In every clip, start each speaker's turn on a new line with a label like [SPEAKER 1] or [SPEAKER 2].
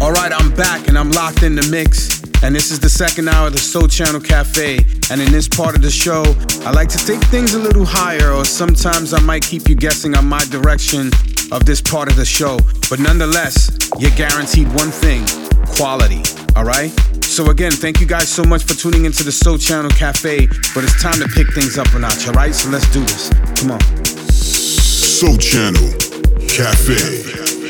[SPEAKER 1] Alright, I'm back and I'm locked in the mix. And this is the second hour of the Sole Channel Cafe. And in this part of the show, I like to take things a little higher, or sometimes I might keep you guessing on my direction of this part of the show. But nonetheless, you're guaranteed one thing quality. Alright? So again, thank you guys so much for tuning into the Sole Channel Cafe. But it's time to pick things up a notch, alright? So let's do this. Come on.
[SPEAKER 2] Sole Channel Cafe.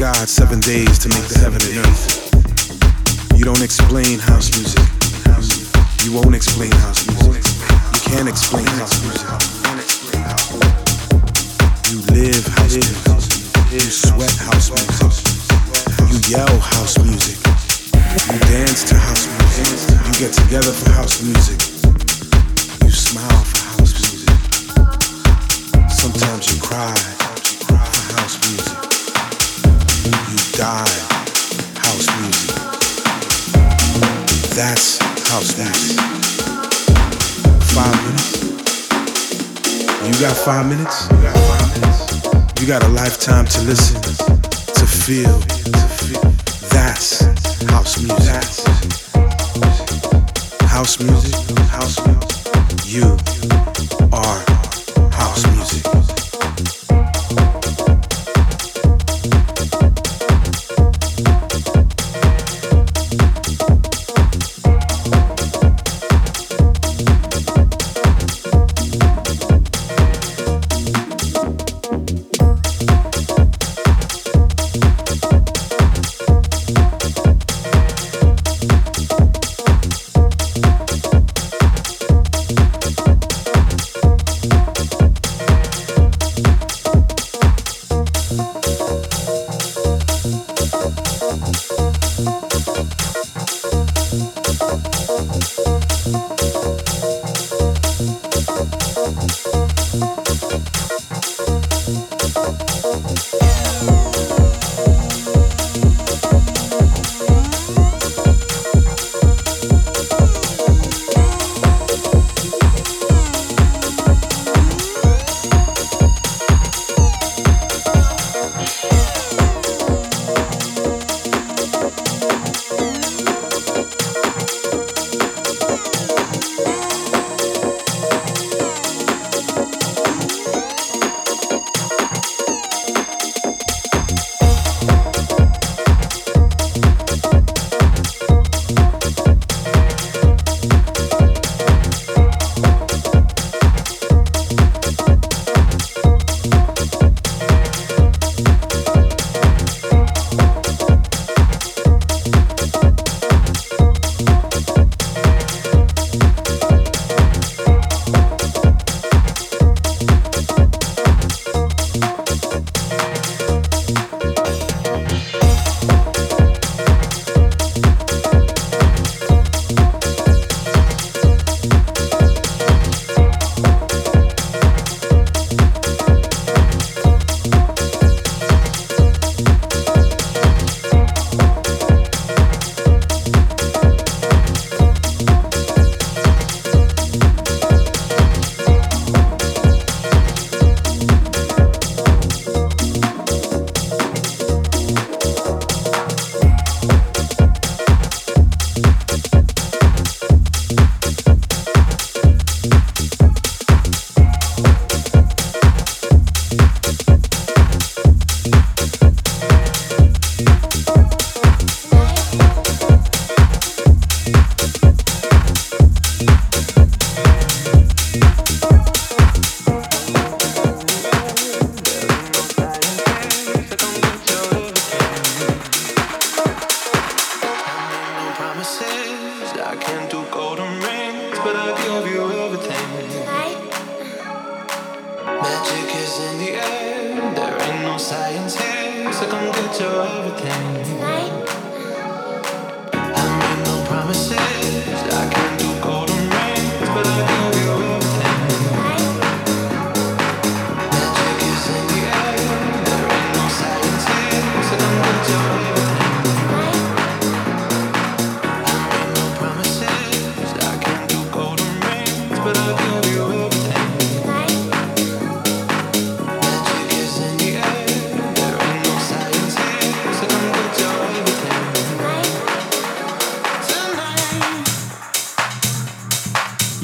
[SPEAKER 1] God seven days to make the heaven and earth. You don't explain house music. You won't explain house music. You can't explain house music. You live house music. You sweat house music. You yell house music. You dance to house music. You get together for house music. You smile for house music. Sometimes you cry die house music. That's house music. Five minutes. You got five minutes? You got five minutes. You got a lifetime to listen, to feel, to feel. That's house music. House music. House music. You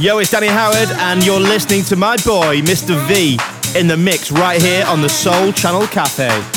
[SPEAKER 3] Yo, it's Danny Howard, and you're listening to my boy, Mr. V, in the mix right here on the Sole Channel Cafe.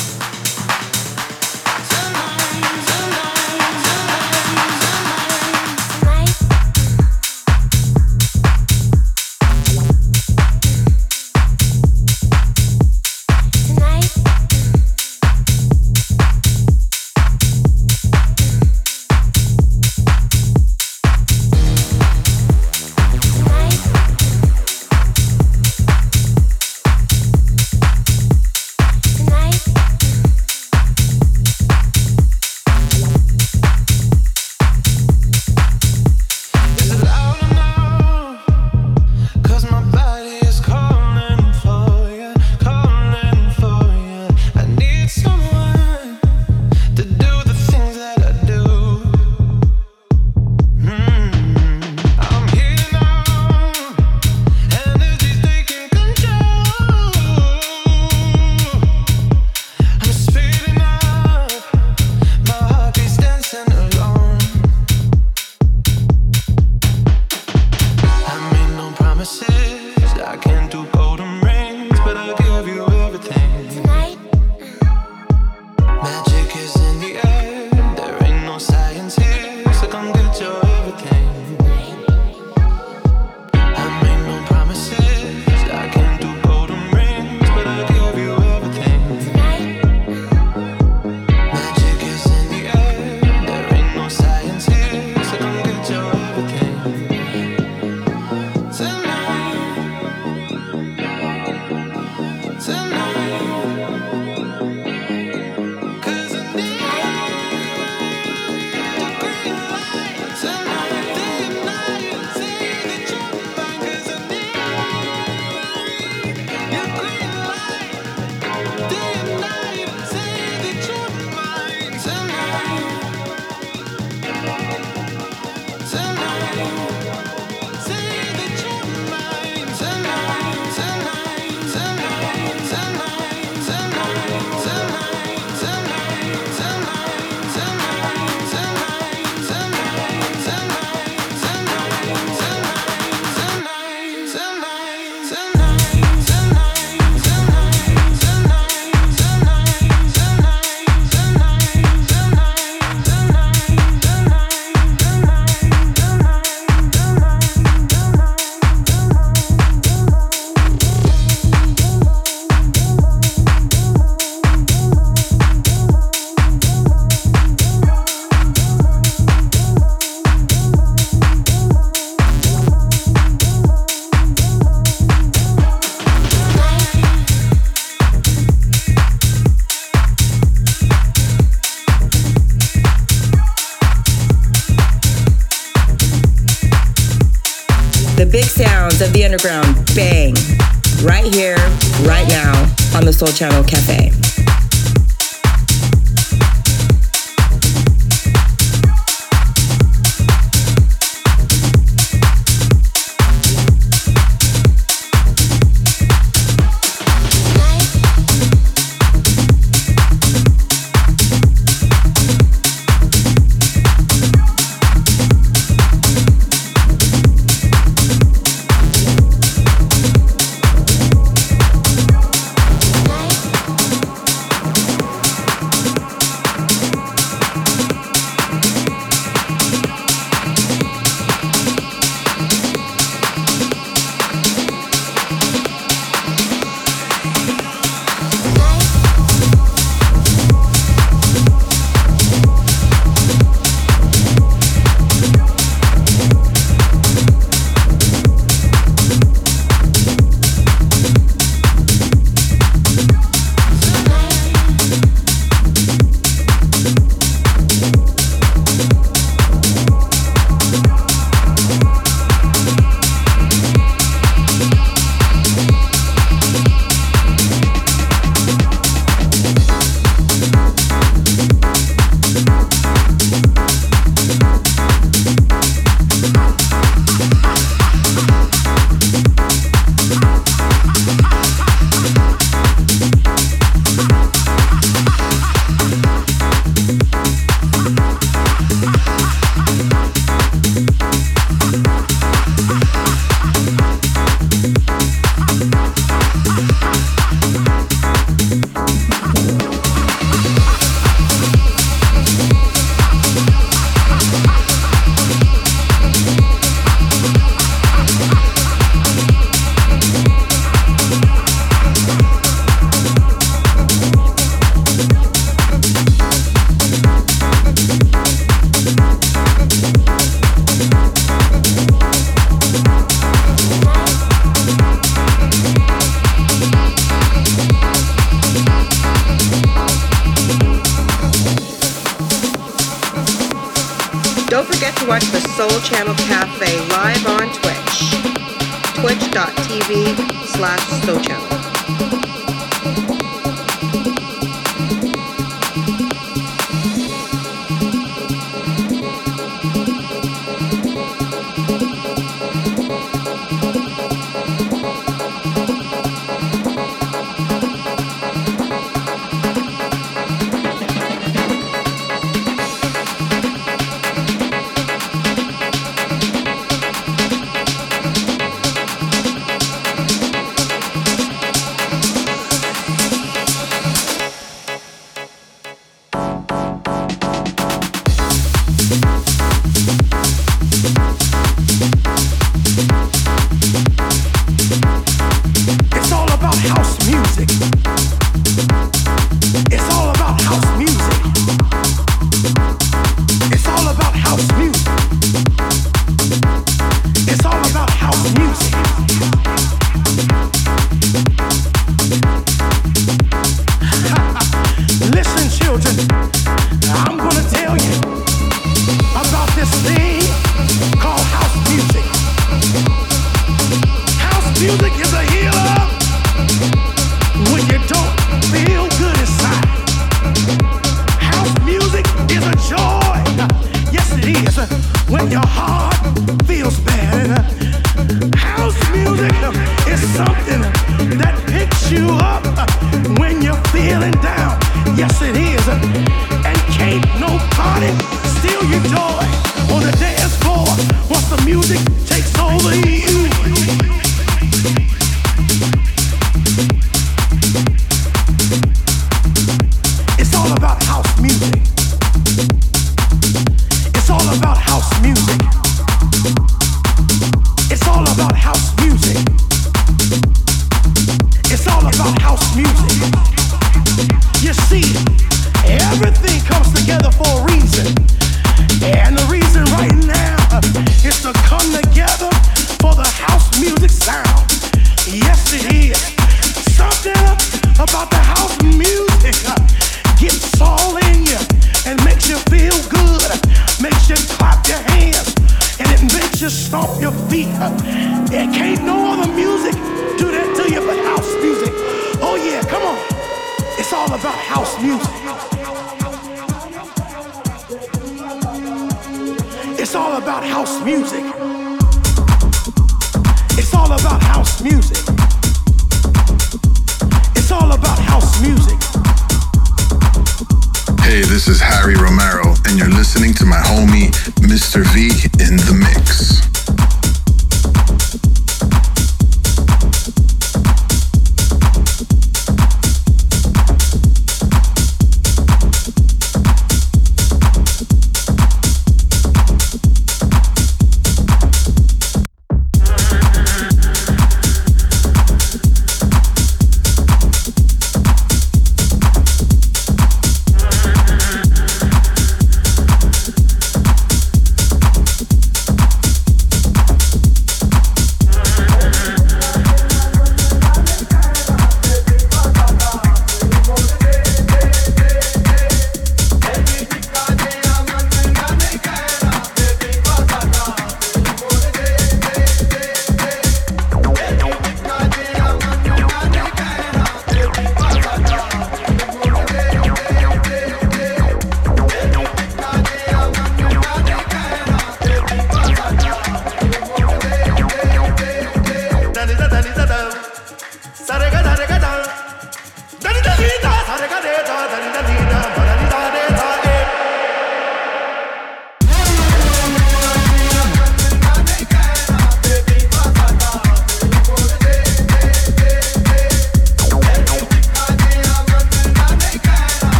[SPEAKER 4] On the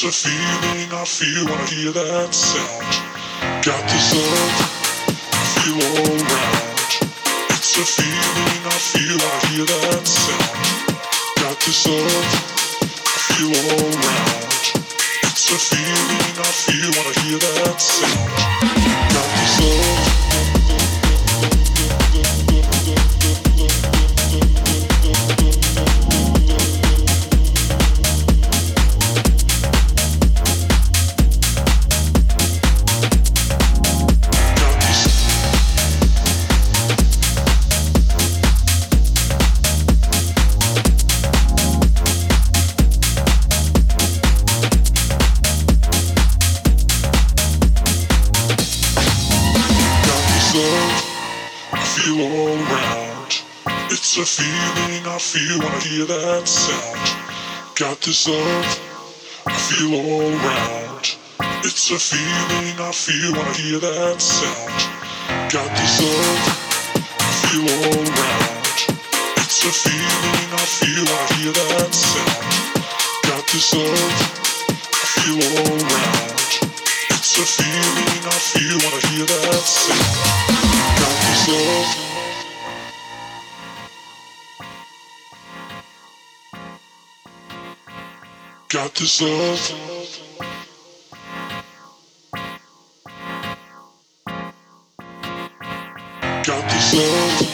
[SPEAKER 5] It's
[SPEAKER 6] a feeling I feel when I hear that sound. Got this love I feel all around. It's a feeling I feel when I hear that sound. Got this love I feel all around. It's a feeling I feel when I hear that sound. Got this love. Got this love I feel all around. It's a feeling I feel when I hear that sound. Got this love I feel all around. It's a feeling I feel when I hear that sound. Got this love I feel all around. It's a feeling I feel when I hear that sound. Got this love. Got this love. Got this love.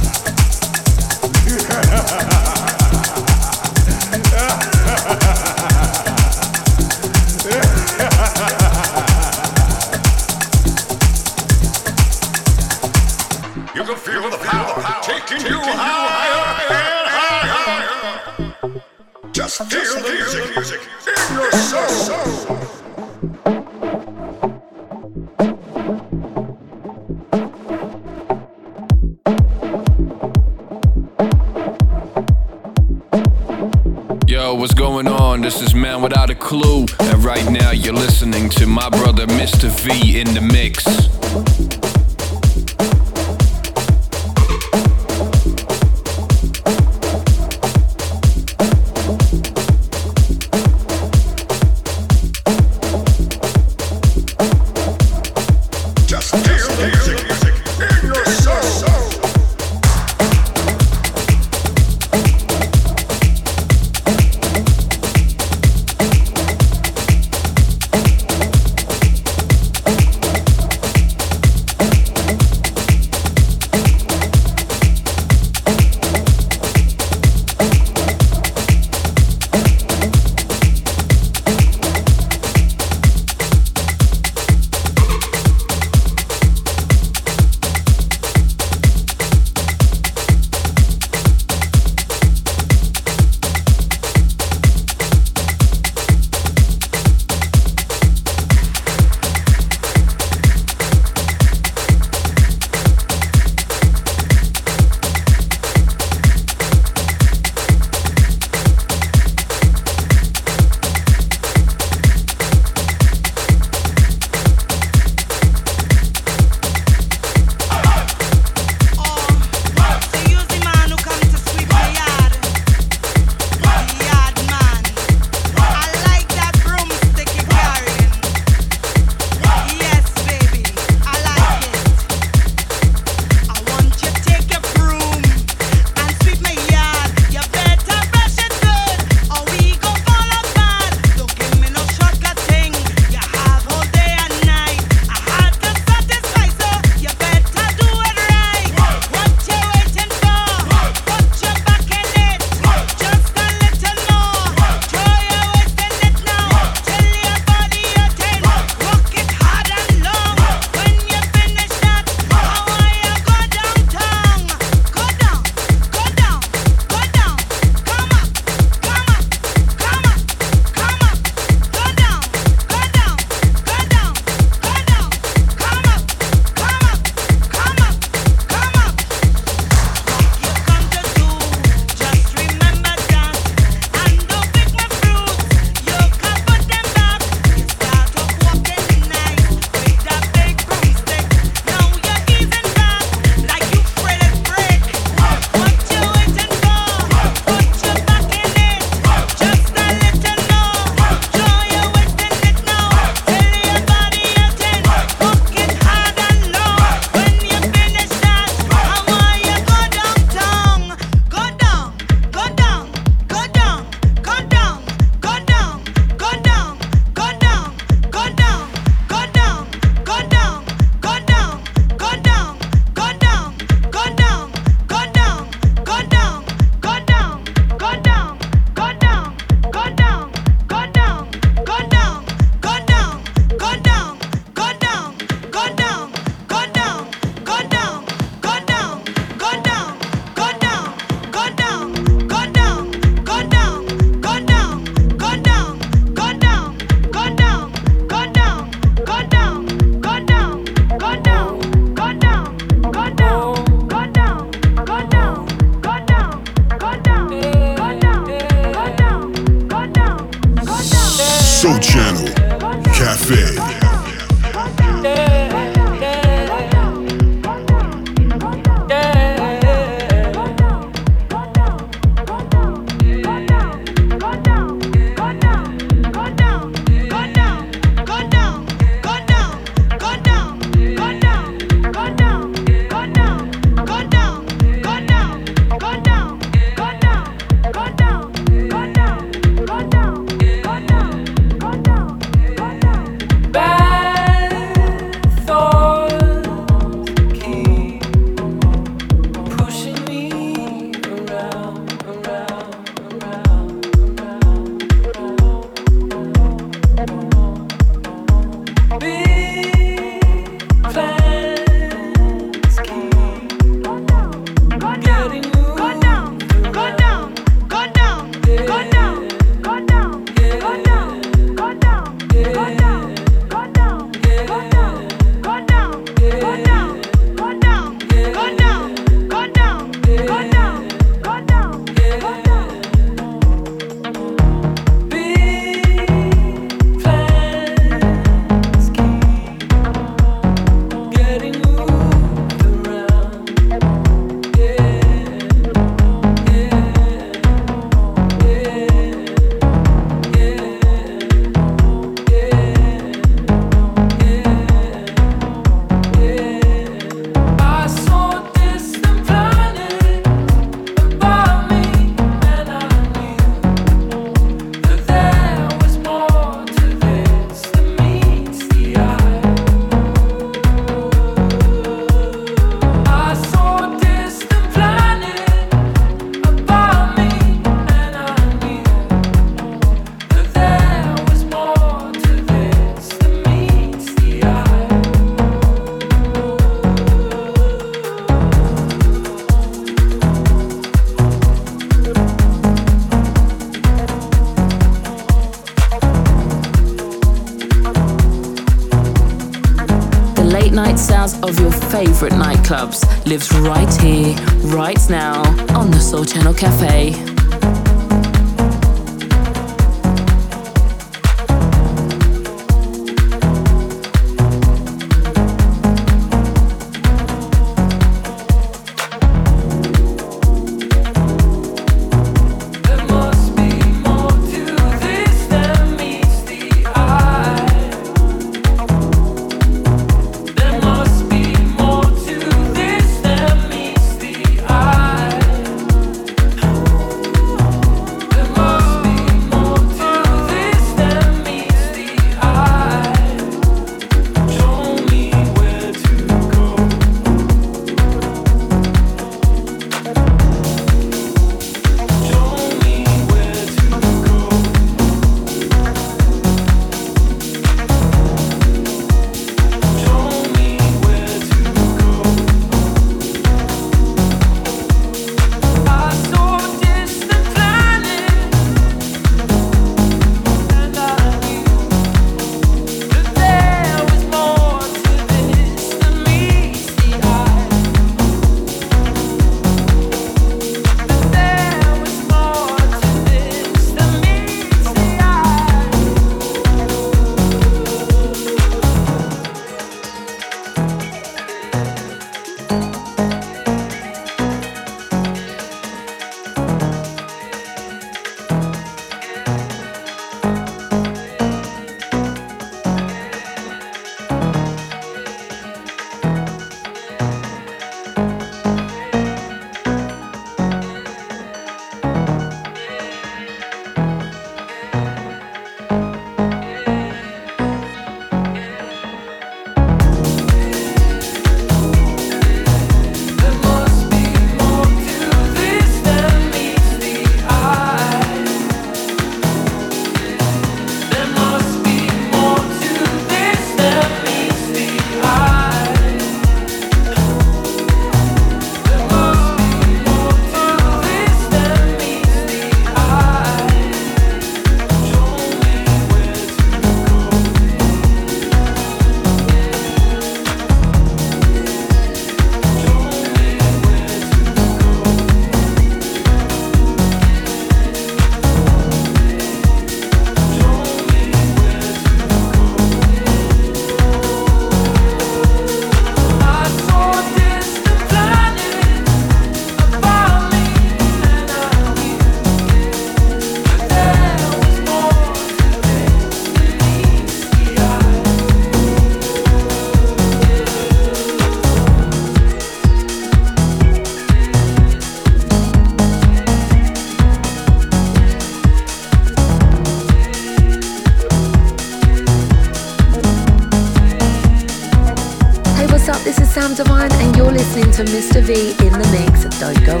[SPEAKER 7] Mr. V in the mix.
[SPEAKER 8] Don't go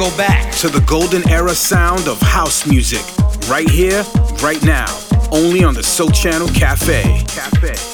[SPEAKER 1] go back to the golden era sound of house music. Right here, right now. Only on the Sole Channel Cafe. Cafe.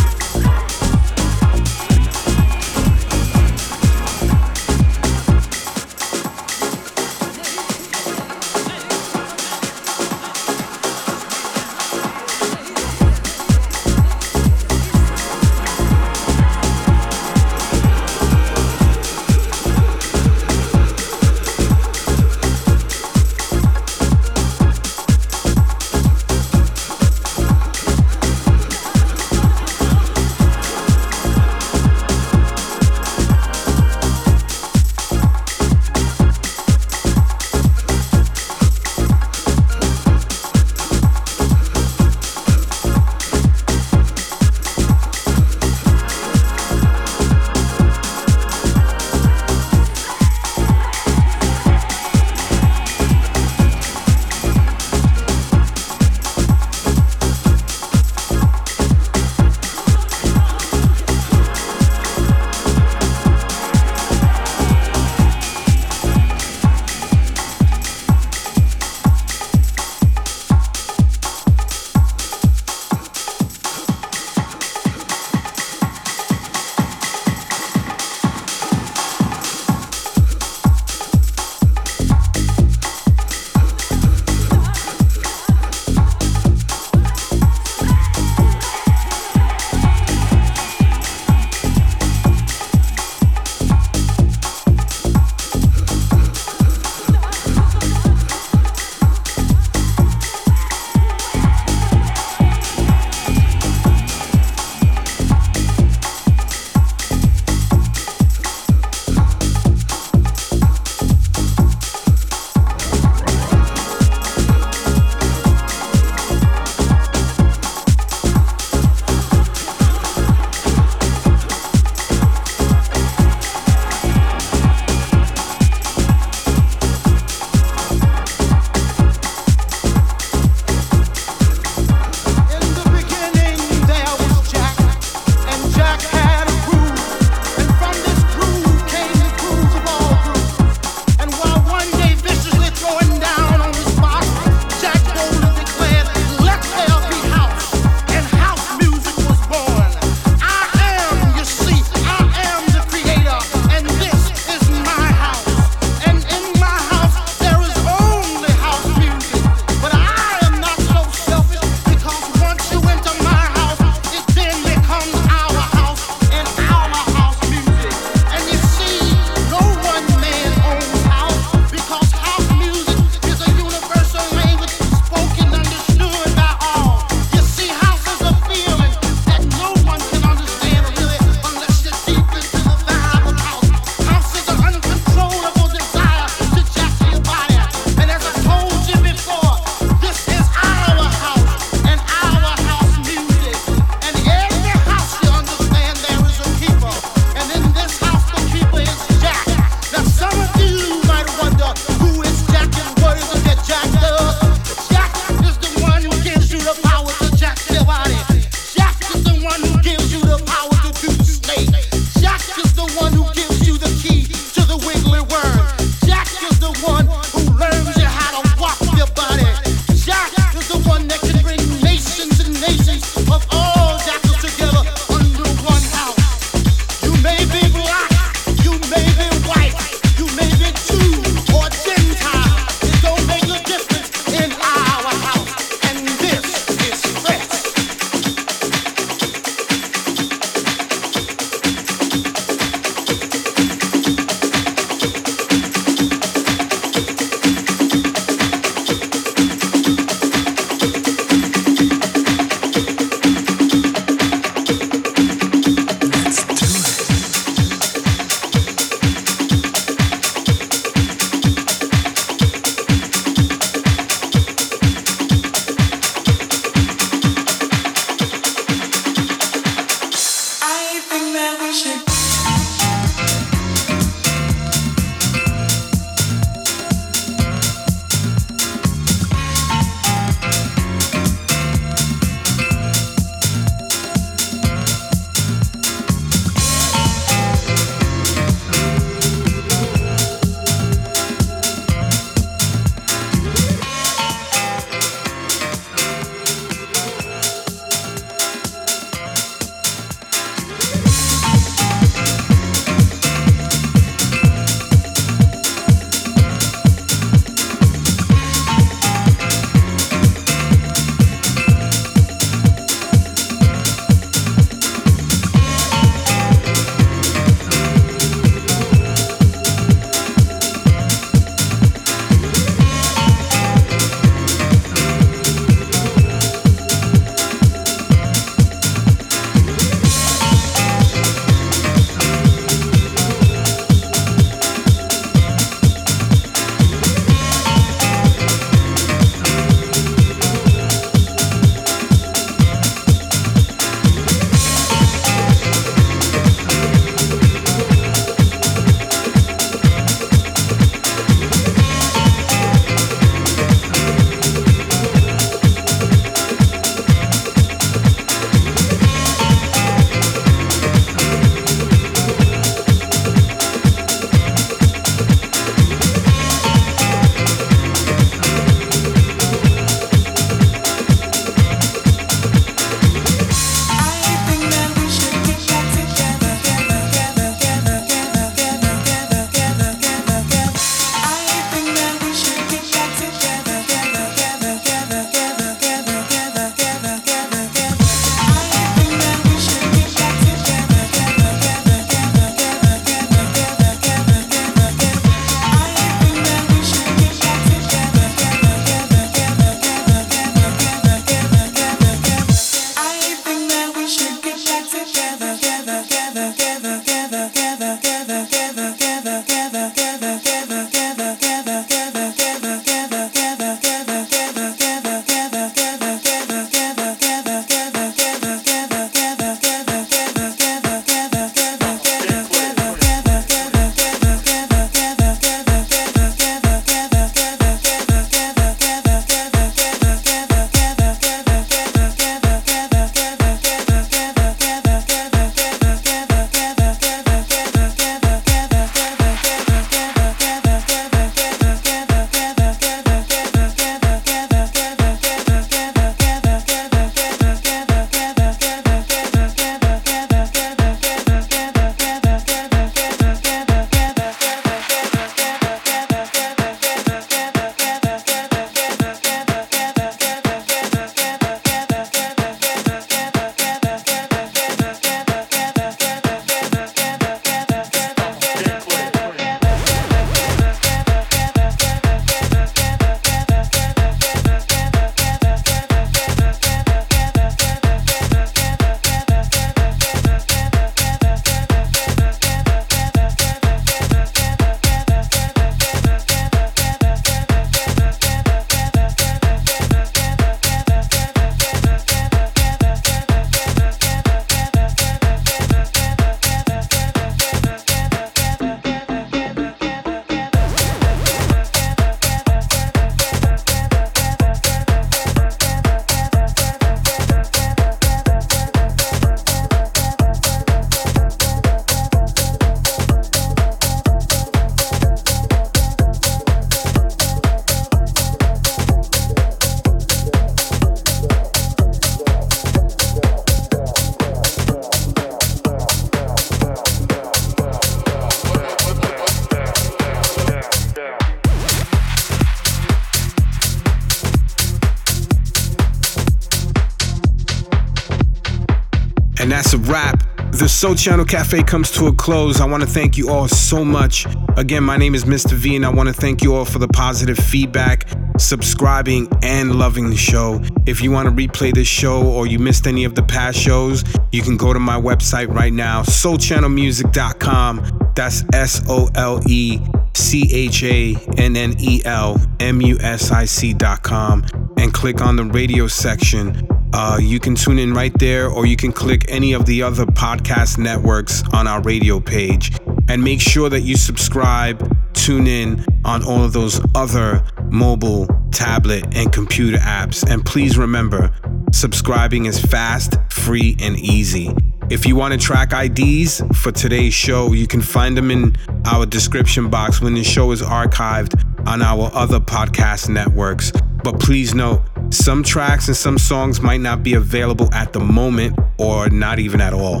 [SPEAKER 1] Sole Channel Cafe comes to a close. I want to thank you all so much. Again, my name is Mr. V, and I want to thank you all for the positive feedback, subscribing, and loving the show. If you want to replay this show or you missed any of the past shows, you can go to my website right now, solechannelmusic.com. That's S O L E C H A N N E L M U S I C.com and click on the radio section. Uh, you can tune in right there, or you can click any of the other podcast networks on our radio page. And make sure that you subscribe, tune in on all of those other mobile, tablet, and computer apps. And please remember, subscribing is fast, free, and easy. If you want to track IDs for today's show, you can find them in our description box when the show is archived on our other podcast networks. But please note, some tracks and some songs might not be available at the moment or not even at all.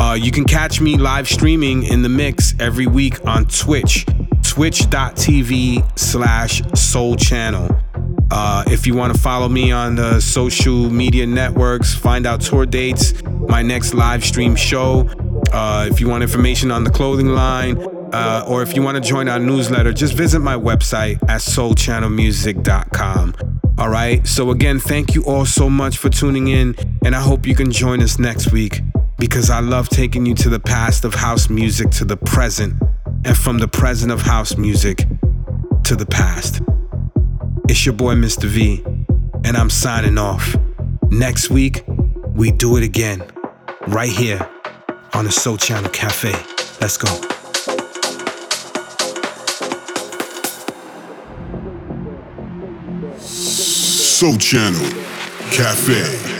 [SPEAKER 1] Uh, you can catch me live streaming in the mix every week on Twitch, twitch.tv slash sole channel. Uh, if you want to follow me on the social media networks, find out tour dates, my next live stream show. Uh, if you want information on the clothing line, uh, or if you want to join our newsletter, just visit my website at solechannelmusic.com. All right. So, again, thank you all so much for tuning in, and I hope you can join us next week because I love taking you to the past of house music to the present, and from the present of house music to the past. It's your boy, Mr. V, and I'm signing off. Next week, we do it again, right here on the Sole Channel Cafe. Let's go.
[SPEAKER 9] Sole Channel Cafe.